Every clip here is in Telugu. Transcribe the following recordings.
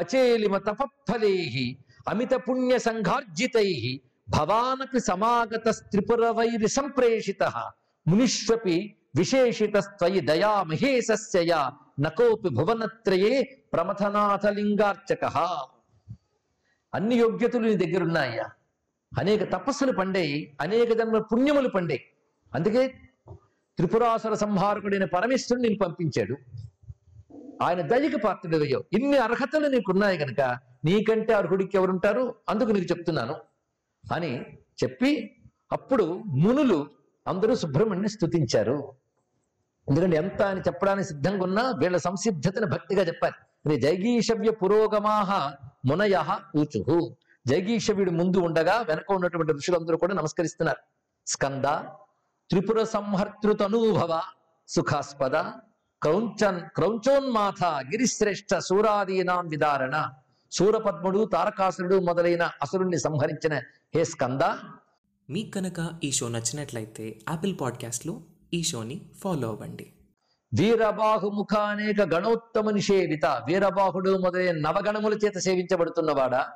పచేలిమ తపఫలై అమిత పుణ్య సంఘార్జితై భవానపి సమాగత త్రిపుర వైరి సంప్రేషిత మునిష్వపి విశేషితస్త్వయి దయా మహేశస్య నకోపి భువనత్రయే ప్రమథనాథ లింగార్చక అన్ని యోగ్యతలు నీ దగ్గర ఉన్నాయ్యా అనేక తపస్సులు పండాయి అనేక జన్మ పుణ్యములు పండాయి. అందుకే త్రిపురాసుర సంహారకుడైన పరమేశ్వరుడు నేను పంపించాడు. ఆయన దయకి పాత్రుడయ్యావు ఇన్ని అర్హతలు నీకున్నాయి కనుక నీకంటే అర్హుడికి ఎవరుంటారు? అందుకు నీకు చెప్తున్నాను. అని చెప్పి అప్పుడు మునులు అందరూ సుబ్రహ్మణ్యని స్తుతించారు. ఎందుకంటే ఎంత అని చెప్పడానికి సిద్ధంగా ఉన్నా వీళ్ళ సంసిద్ధతను భక్తిగా చెప్పారు ఇది జైగీషవ్య పురోగమాహ మునయ ఊచు. జైగీషవ్యుడు ముందు ఉండగా వెనక ఉన్నటువంటి ఋషులందరూ కూడా నమస్కరిస్తున్నారు. స్కంద త్రిపుర సంహర్తృతనూభవ సుఖాస్పద క్రౌంచన్ క్రౌంచోన్మాథ గిరిశ్రేష్ఠ సూరాదీనాం విదారణ. సూరపద్ముడు తారకాసురుడు మొదలైన అసురుణ్ణి సంహరించిన హే స్కంద. మీకు కనుక ఈ షో నచ్చినట్లయితే యాపిల్ పాడ్కాస్ట్లో ఈ షోని ఫాలో అవ్వండి. వీరబాహుముఖ అనేక గణోత్తమ నిషేవిత వీరబాహుడు మొదలైన నవగణముల చేత సేవించబడుతున్నవాడా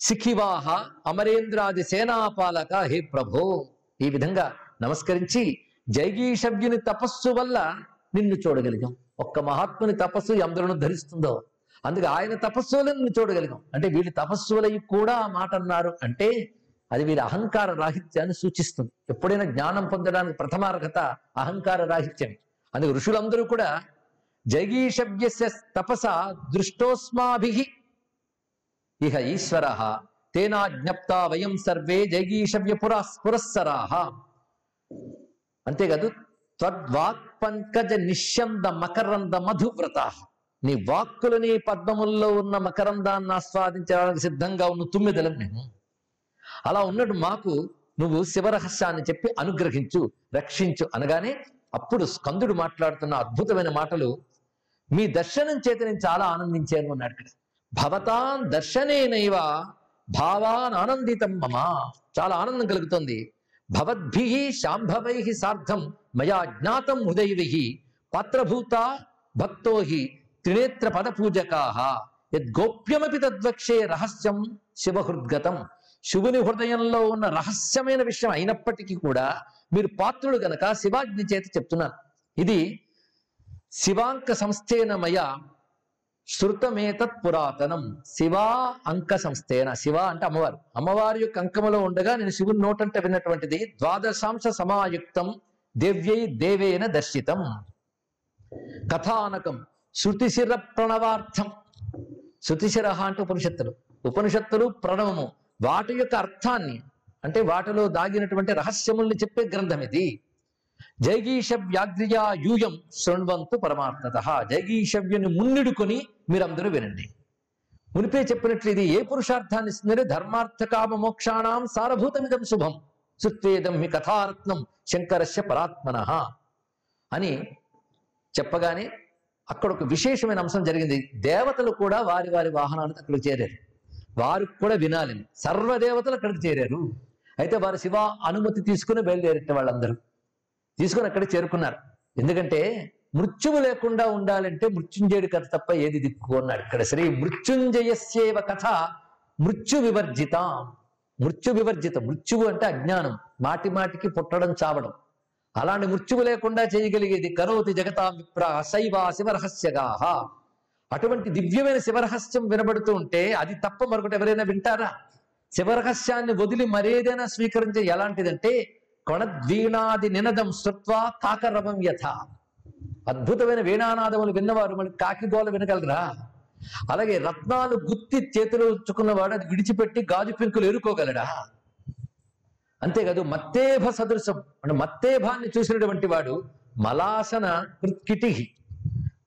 సిఖివాహ అమరేంద్రాది సేనాపాలక హే ప్రభో. ఈ విధంగా నమస్కరించి జైగీషవ్యుని తపస్సు వల్ల నిన్ను చూడగలిగాం. ఒక్క మహాత్ముని తపస్సు ఎందరను ధరిస్తుందో అందుకే ఆయన తపస్సులను నిన్ను చూడగలిగాం. అంటే వీళ్ళ తపస్సు కూడా ఆ మాట అన్నారు. అంటే అది వీరి అహంకార రాహిత్యాన్ని సూచిస్తుంది. ఎప్పుడైనా జ్ఞానం పొందడానికి ప్రథమార్హత అహంకార రాహిత్యమే అందుకే ఋషులందరూ కూడా జగీషవ్యస్య తపస దృష్టోస్మాభి. ఇహ ఈశ్వర తేనా జ్ఞప్త వయం సర్వే జగీషవ్య పురా పురస్సరాహ అంతేకాదు త్వద్వాక్ పంకజ నిశ్శంద మకరంద మధువ్రత. నీ వాక్కులని పద్మముల్లో ఉన్న మకరందాన్ని ఆస్వాదించడానికి సిద్ధంగా ఉన్న తుమ్మిదలం మేము అలా ఉన్నట్టు మాకు నువ్వు శివరహస్యాన్ని చెప్పి అనుగ్రహించు రక్షించు అనగానే అప్పుడు స్కందుడు మాట్లాడుతున్న అద్భుతమైన మాటలు మీ దర్శనం చేత నేను చాలా ఆనందించాను అన్నాడు ఇక్కడ. భవతాన్ దర్శనేనైవ భావాన్ ఆనందితం మమ. చాలా ఆనందం కలుగుతుంది. భవద్భి శాంభవై సార్థం మయా జ్ఞాతం హృదయై పాత్రభూత భక్తో హి త్రినేత్ర పద పూజకా యద్గోప్యమపి తద్వక్షే రహస్యం శివహృద్గతం. శివుని హృదయంలో ఉన్న రహస్యమైన విషయం అయినప్పటికీ కూడా మీరు పాత్రుడు గనక శివాగ్ని చేత చెప్తున్నారు. ఇది శివాంక సంస్థేనమయ శృతమేతత్ పురాతనం. శివ అంక సంస్థేన. శివ అంటే అమ్మవారు. అమ్మవారి యొక్క అంకములో ఉండగా నేను శివుని నోటంట విన్నటువంటిది ద్వాదశాంశ సమాయుక్తం దేవ్యై దేవేన దర్శితం. కథానకం. శృతిశిర ప్రణవార్థం. శృతిశిర అంటే ఉపనిషత్తులు. ఉపనిషత్తులు ప్రణవము. వాటి యొక్క అర్థాన్ని అంటే వాటిలో దాగినటువంటి రహస్యముల్ని చెప్పే గ్రంథం ఇది. జైగీషవ్యాగ్ర్యా యూయం శృణ్వంతు పరమార్థత. జైగీషవ్యుని మున్నిడుకొని మీరందరూ వినండి. మునిపే చెప్పినట్లు ఇది ఏ పురుషార్థాన్ని ఇస్తుందంటే ధర్మార్థ కామ మోక్షాణం సారభూతమిదం శుభం సుత్వేదం మీ కథారత్నం శంకరస్య పరాత్మన అని చెప్పగానే అక్కడ ఒక విశేషమైన అంశం జరిగింది. దేవతలు కూడా వారి వారి వాహనాలతో అక్కడికి చేరారు. వారు కూడా వినాలి. సర్వదేవతలు అక్కడికి చేరారు. అయితే వారు శివ అనుమతి తీసుకుని బయలుదేరిన వాళ్ళందరూ. తీసుకుని అక్కడికి చేరుకున్నారు. ఎందుకంటే మృత్యువు లేకుండా ఉండాలంటే మృత్యుంజయుడి కథ తప్ప ఏది దిక్కు అన్నాడు. ఇక్కడ శ్రీ మృత్యుంజయస్యేవ కథ మృత్యు వివర్జిత. మృత్యు వివర్జిత. మృత్యువు అంటే అజ్ఞానం. మాటి మాటికి పుట్టడం చావడం. అలాంటి మృత్యువు లేకుండా చేయగలిగేది కరోతి జగతా విప్ర శైవ శివరహస్యగాహ. అటువంటి దివ్యమైన శివరహస్యం వినబడుతూ ఉంటే అది తప్ప మరొకటి ఎవరైనా వింటారా? శివరహస్యాన్ని వదిలి మరేదైనా స్వీకరించే ఎలాంటిదంటే కొణద్వీణాది నినదం శృత్వా కాకరవం యథ. అద్భుతమైన వీణానాదములు విన్నవారు మనకి కాకిగోల వినగలరా? అలాగే రత్నాలు గుత్తి చేతిలో ఉంచుకున్నవాడు అది విడిచిపెట్టి గాజు పెంకులు ఎరుకోగలడా అంతేకాదు మత్తేభ సదృశం అంటే మత్తేభాన్ని చూసినటువంటి వాడు మలాసన కృత్కిటి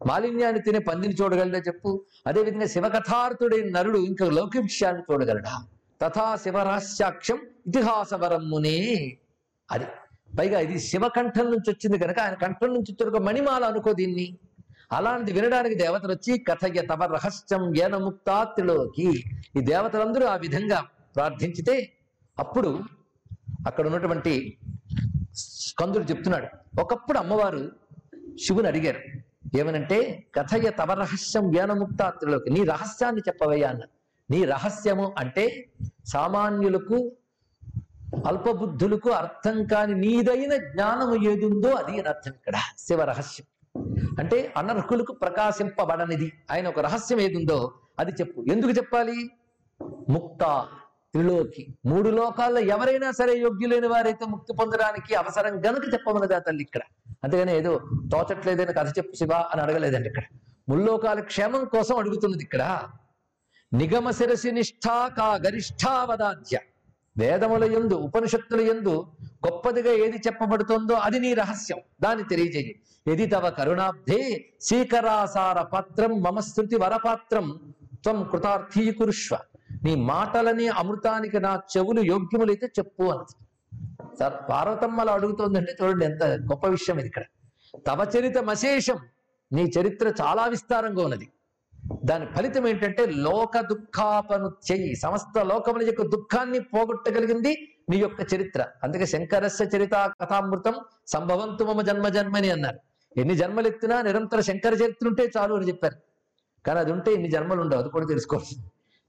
మాలిన్యాన్ని తినే పందిని చూడగలడా చెప్పు? అదేవిధంగా శివకథార్థుడైన నరుడు ఇంకా లౌకిక విషయాన్ని చూడగలడా? తథా శివరహస్యాక్షం ఇతిహాసవరం మునే. అది. పైగా ఇది శివకంఠం నుంచి వచ్చింది కనుక ఆయన కంఠం నుంచి వచ్చిన ఒక మణిమాల అనుకో దీన్ని. అలాంటిది వినడానికి దేవతలు వచ్చి కథయ తవ రహస్యం ఏనముక్తాత్రిలోకి ఈ దేవతలందరూ ఆ విధంగా ప్రార్థించితే అప్పుడు అక్కడ ఉన్నటువంటి స్కందుడు చెప్తున్నాడు. ఒకప్పుడు అమ్మవారు శివుని అడిగారు. ఏమనంటే కథయ తవ రహస్యం జ్ఞానముక్తాత్రులకు నీ రహస్యాన్ని చెప్పవయ్యా అన్న. నీ రహస్యము అంటే సామాన్యులకు అల్పబుద్ధులకు అర్థం కాని నీదైన జ్ఞానము ఏదుందో అది అని అర్థం ఇక్కడ. శివ రహస్యం. అంటే అనర్హులకు ప్రకాశింపబడనిది. ఆయన ఒక రహస్యం ఏదుందో అది చెప్పు. ఎందుకు చెప్పాలి? ముక్త త్రిలోకి. మూడు లోకాల్లో ఎవరైనా సరే యోగ్యులైన వారైతే ముక్తి పొందడానికి అవసరం గనుక చెప్పమన్నది ఆ తల్లి ఇక్కడ. అంతేగాని ఏదో తోచట్లేదని కథ చెప్పు శివ అని అడగలేదండి ఇక్కడ. ముల్లోకాల క్షేమం కోసం అడుగుతున్నది ఇక్కడ. నిగమ శిరసి నిష్ఠా కా గరిష్ఠావదాధ్య వేదముల యందు ఉపనిషత్తుల యందు గొప్పదిగా ఏది చెప్పబడుతుందో అది నీ రహస్యం. దాన్ని తెలియజేయి. ఎది తవ కరుణాబ్ధే శీకరాసార పాత్రం మమ స్థృతి వరపాత్రం త్వం కృతార్థీకురుష్వ నీ మాటలని అమృతానికి నా చెవులు యోగ్యములైతే చెప్పు అంది సార్ పార్వతమ్మలు అడుగుతోందంటే చూడండి ఎంత గొప్ప విషయం ఇది ఇక్కడ. తవ చరిత మశేషం నీ చరిత్ర చాలా విస్తారంగా ఉన్నది. దాని ఫలితం ఏంటంటే లోక దుఃఖాపనుత్యయి సమస్త లోకముల యొక్క దుఃఖాన్ని పోగొట్టగలిగింది నీ యొక్క చరిత్ర. అందుకే శంకరస్య చరిత కథామృతం సంభవంతు మమ జన్మ జన్మని అన్నారు. ఎన్ని జన్మలు ఎత్తినా నిరంతర శంకర చరిత్ర ఉంటే చాలు అని చెప్పారు. కానీ అది ఉంటే ఇన్ని జన్మలు ఉండవు అది కూడా తెలుసుకోవచ్చు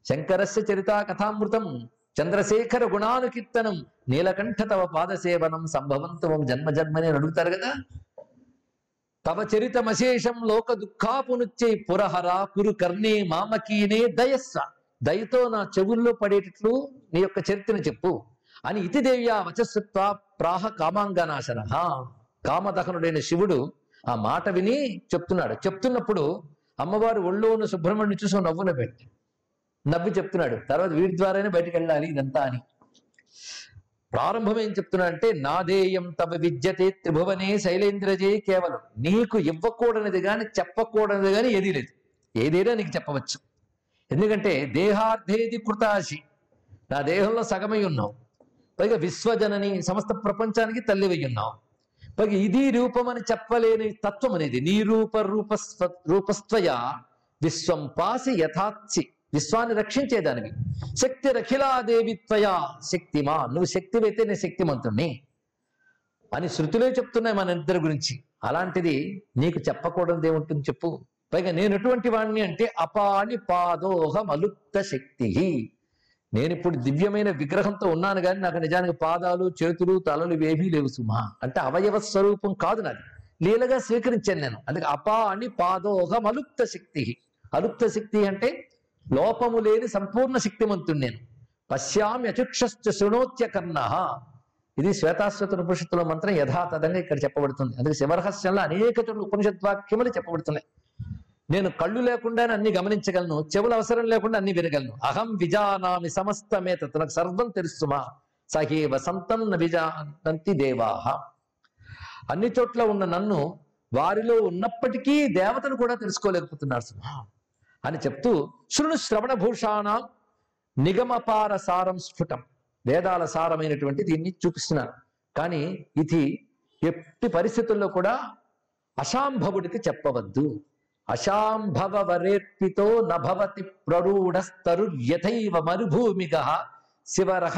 శంకరస్య చరిత కథామృతం చంద్రశేఖర గుణానుకీర్తనం నీలకంఠ తవ పాదసేవనం సంభవంతు మమ జన్మ జన్మని అని అడుగుతారు కదా. తవ చరితమశేషం లోక దుఃఖాపునుచ్చే పురహర కురు కర్ణే మామకీనే దయస్స. దయతో నా చెవుల్లో పడేటట్లు నీ యొక్క చరిత్రను చెప్పు. అని ఇతి వచస్సత్వ ప్రాహ కామాంగనాశన కామదహనుడైన శివుడు ఆ మాట విని చెప్తున్నాడు. చెప్తున్నప్పుడు అమ్మవారు ఒళ్ళో ఉన్న సుబ్రహ్మణ్యం చూసి నవ్వున పెట్టి నవ్వి చెప్తున్నాడు. తర్వాత వీడి ద్వారానే బయటకు వెళ్ళాలి ఇదంతా అని. ప్రారంభం ఏం చెప్తున్నా అంటే నాదేయం తవ విద్యతే త్రిభువనే శైలేంద్రజే కేవలం. నీకు ఇవ్వకూడనిది కానీ చెప్పకూడనిది కాని ఏదీ లేదు. ఏదైనా నీకు చెప్పవచ్చు. ఎందుకంటే దేహార్థేది కృతాశి. నా దేహంలో సగమై ఉన్నావు. పైగా విశ్వజనని సమస్త ప్రపంచానికి తల్లివై ఉన్నావు పైగా ఇది అని చెప్పలేని తత్వం అనేది నీ రూప రూపస్వ రూపస్త్వయ విశ్వం పాసి యథాత్సి. విశ్వాన్ని రక్షించేదానివి శక్తి రఖిలాదేవి త్వయా శక్తిమా. నువ్వు శక్తివైతే నేను శక్తిమంతుణ్ణి. అని శృతులే చెప్తున్నాయి మన ఇద్దరి గురించి. అలాంటిది నీకు చెప్పకూడదు ఏముంటుంది చెప్పు. పైగా నేను ఎటువంటి వాడిని అంటే అపాణి పాదోహం అలుప్త శక్తి. నేను ఇప్పుడు దివ్యమైన విగ్రహంతో ఉన్నాను కానీ నాకు నిజానికి పాదాలు చేతులు తలలు ఇవేమీ లేవు సుమా. అంటే అవయవ స్వరూపం కాదు నాది. లీలగా స్వీకరించాను నేను. అందుకే అపా అని పాదోహం అలుప్త శక్తి. అలుప్త శక్తి అంటే లోపము లేని సంపూర్ణ శక్తిమంతుడు నేను. పశ్యామి అచుక్షశ్చ శృణోత్య కర్ణ. ఇది శ్వేతాశ్వత ఉపనిషత్తుల మంత్రం యథాతథంగా ఇక్కడ చెప్పబడుతుంది. అందుకే శివరహస్యంలో అనేక చోట్ల ఉపనిషత్వాక్యములు చెప్పబడుతున్నాయి. నేను కళ్ళు లేకుండానే అన్ని గమనించగలను చెవులు అవసరం లేకుండా అన్ని వినగలను. అహం విజానామి సమస్తమే నాకు సర్వం తెలుసుమా? సహీ వసంతం విజానంతి దేవాహ అన్ని చోట్ల ఉన్న నన్ను వారిలో ఉన్నప్పటికీ దేవతను కూడా తెలుసుకోలేకపోతున్నారు సుమా. అని చెప్తూ శృణు శ్రవణ భూషాణం నిగమపార సారం స్ఫుటం. వేదాల సారమైనటువంటి దీన్ని చూపిస్తున్నారు. కానీ ఇది ఎట్టి పరిస్థితుల్లో కూడా అశాంభవుడికి చెప్పవద్దు. అశాంభవ వరేర్పితో నభవతి ప్రరూఢస్తరు యథైవ మరుభూమిగ శివ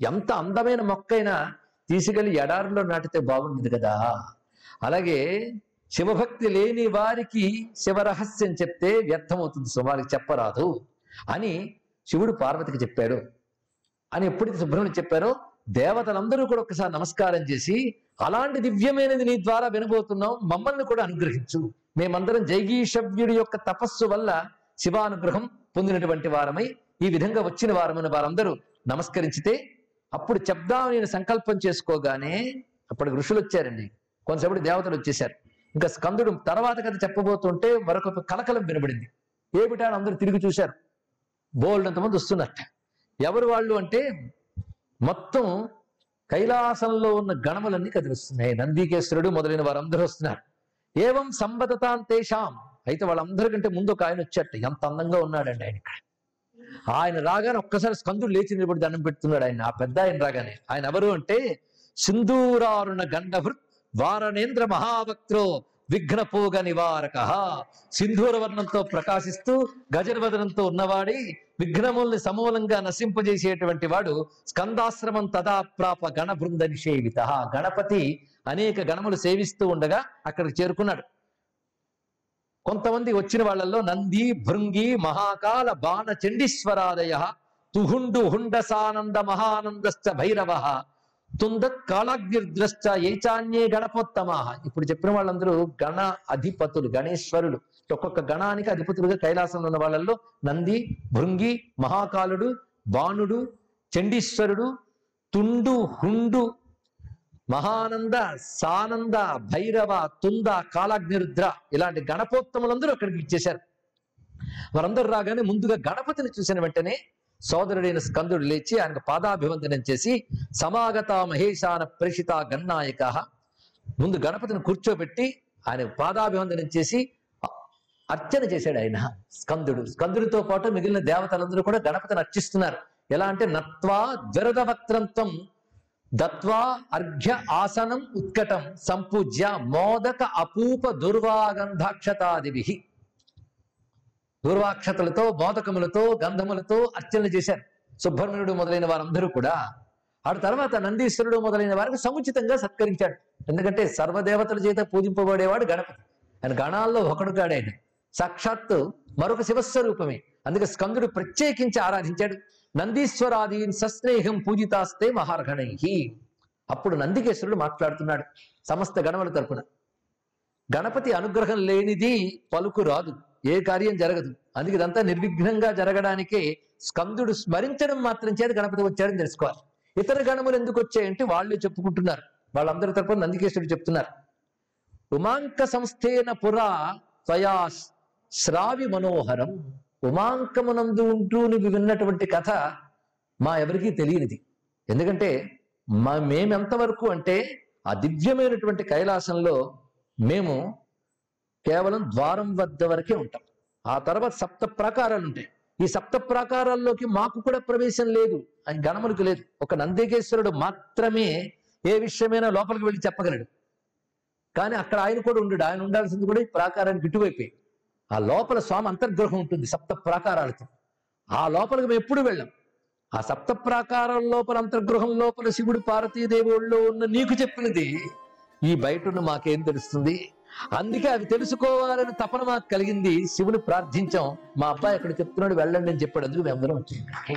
ఎంత అందమైన మొక్కైనా తీసుకెళ్ళి ఎడారిలో నాటితే బాగుండదు కదా. అలాగే శివభక్తి లేని వారికి శివరహస్యం చెప్తే వ్యర్థమవుతుంది సో చెప్పరాదు అని శివుడు పార్వతికి చెప్పాడు. అని ఎప్పుడైతే సుబ్రహ్మణ్యం చెప్పారో దేవతలందరూ కూడా ఒకసారి నమస్కారం చేసి అలాంటి దివ్యమైనది నీ ద్వారా వినబోతున్నాం మమ్మల్ని కూడా అనుగ్రహించు. మేమందరం జైగీషవ్యుడి యొక్క తపస్సు వల్ల శివానుగ్రహం పొందినటువంటి వారమై ఈ విధంగా వచ్చిన వారమైన వారందరూ నమస్కరించితే అప్పుడు చెప్దామని నేను సంకల్పం చేసుకోగానే అప్పటికి ఋషులు వచ్చారండి. కొంతసేపటి దేవతలు వచ్చేసారు ఇంకా స్కందుడు తర్వాత కథ చెప్పబోతుంటే మరొక కలకలం వినబడింది. ఏమిటా అని అందరూ తిరిగి చూశారు. బోల్డ్ అంతమంది వస్తున్నట్ట. ఎవరు వాళ్ళు అంటే మొత్తం కైలాసంలో ఉన్న గణములన్నీ కదిలిస్తున్నాయి. నందికేశ్వరుడు మొదలైన వారందరూ వస్తున్నారు. ఏవం సంబదతాంతేషాం అయితే వాళ్ళందరికంటే ముందు ఒక ఆయన వచ్చేట. ఎంత అందంగా ఉన్నాడండి ఆయన ఇక్కడ. ఆయన రాగానే ఒక్కసారి స్కందుడు లేచి నిలబడి దండం పెడుతున్నాడు ఆయన. ఆ పెద్ద ఆయన రాగానే. ఆయన ఎవరు అంటే సింధూరారుణ గండభృత్ వారణేంద్ర మహావక్త్రో విఘ్నపోగ నివారక. సింధూర వర్ణంతో ప్రకాశిస్తూ గజర్వదనంతో ఉన్నవాడి విఘ్నముల్ని సమూలంగా నశింపజేసేటువంటి వాడు స్కందాశ్రమం తదా ప్రాప గణ బృంద నిషేవిత. గణపతి అనేక గణములు సేవిస్తూ ఉండగా అక్కడికి చేరుకున్నాడు. కొంతమంది వచ్చిన వాళ్ళల్లో నంది భృంగి మహాకాల బాణ చండీశ్వరాదయ తుహుండు హుండసానంద మహానందశ్చ భైరవ. తుందత్ కాళాగ్నిర్ద్రశ్చ ఏచాన్యే గణపోత్తమాహ ఇప్పుడు చెప్పిన వాళ్ళందరూ గణ అధిపతులు గణేశ్వరులు. ఒక్కొక్క గణానికి అధిపతులుగా కైలాసంలో ఉన్న వాళ్ళల్లో నంది భృంగి మహాకాలుడు బాణుడు చండీశ్వరుడు తుండు హుండు మహానంద సానంద భైరవ తుంద కాలాగ్నిరుద్ర ఇలాంటి గణపోత్తములందరూ అక్కడికి ఇచ్చేశారు వారందరూ రాగానే ముందుగా గణపతిని చూసిన వెంటనే సోదరుడైన స్కందుడు లేచి ఆయనకు పాదాభివందనం చేసి సమాగత మహేశాన ప్రేషిత గన్నాయక ముందు గణపతిని కూర్చోబెట్టి ఆయన పాదాభివందనం చేసి అర్చన చేశాడు ఆయన స్కందుడు. స్కందుడితో పాటు మిగిలిన దేవతలందరూ కూడా గణపతిని అర్చిస్తున్నారు. ఎలా అంటే నత్వా జ్వరద వక్త్రంతం దత్వా అర్ఘ్య ఆసనం ఉత్కటం సంపూజ్య మోదక అపూప దుర్వాగంధాక్షతాదివి దూర్వాక్షతలతో మోదకములతో గంధములతో అర్చనలు చేశారు. సుబ్రహ్మణ్యుడు మొదలైన వారందరూ కూడా. ఆ తర్వాత నందీశ్వరుడు మొదలైన వారికి సముచితంగా సత్కరించాడు. ఎందుకంటే సర్వదేవతల చేత పూజింపబడేవాడు గణపతి. ఆయన గణాల్లో ఒకడు కాడాయన సాక్షాత్తు మరొక శివస్వరూపమే. అందుకే స్కందుడు ప్రత్యేకించి ఆరాధించాడు. నందీశ్వరాది సస్నేహం పూజితాస్తే మహార్ఘణై అప్పుడు నందికేశ్వరుడు మాట్లాడుతున్నాడు సమస్త గణముల తరపున. గణపతి అనుగ్రహం లేనిది పలుకు రాదు. ఏ కార్యం జరగదు. అందుకే ఇదంతా నిర్విఘ్నంగా జరగడానికే స్కందుడు స్మరించడం మాత్రం చేత గణపతి వచ్చాడని తెలుసుకోవాలి. ఇతర గణములు ఎందుకు వచ్చాయంటే వాళ్ళు చెప్పుకుంటున్నారు. వాళ్ళందరి తరపున నందికేశ్వరుడు చెప్తున్నారు. ఉమాంక సంస్థేన పురా త్వయా శ్రావి మనోహరం. ఉమాంకమునందు ఉంటూ నువ్వు విన్నటువంటి కథ మా ఎవరికీ తెలియనిది. ఎందుకంటే మా మేమెంతవరకు అంటే ఆ దివ్యమైనటువంటి కైలాసంలో మేము కేవలం ద్వారం వద్ద వరకే ఉంటాం. ఆ తర్వాత సప్త ప్రాకారాలు ఉంటాయి. ఈ సప్త ప్రాకారాల్లోకి మాకు కూడా ప్రవేశం లేదు. అని గణములకు లేదు. ఒక నందికేశ్వరుడు మాత్రమే ఏ విషయమైనా లోపలికి వెళ్ళి చెప్పగలడు. కానీ అక్కడ ఆయన కూడా ఉండడు. ఆయన ఉండాల్సింది కూడా ఈ ప్రాకారానికి ఇటువైపోయి ఆ లోపల స్వామి అంతర్గ్రహం ఉంటుంది సప్త ప్రాకారాలతో. ఆ లోపలికి మేము ఎప్పుడు వెళ్ళాం? ఆ సప్త ప్రాకారం లోపల అంతర్గృహం లోపల శివుడు పార్వతీదేవుళ్ళు ఉన్న నీకు చెప్పినది ఈ బయట ఉన్న మాకేం తెలుస్తుంది? అందుకే అవి తెలుసుకోవాలని తపన మాకు కలిగింది. శివుని ప్రార్థించాం. మా అబ్బాయి అక్కడ చెప్తున్నాడు వెళ్ళండి అని చెప్పాడు. అందుకు మేము అందరం వచ్చాం.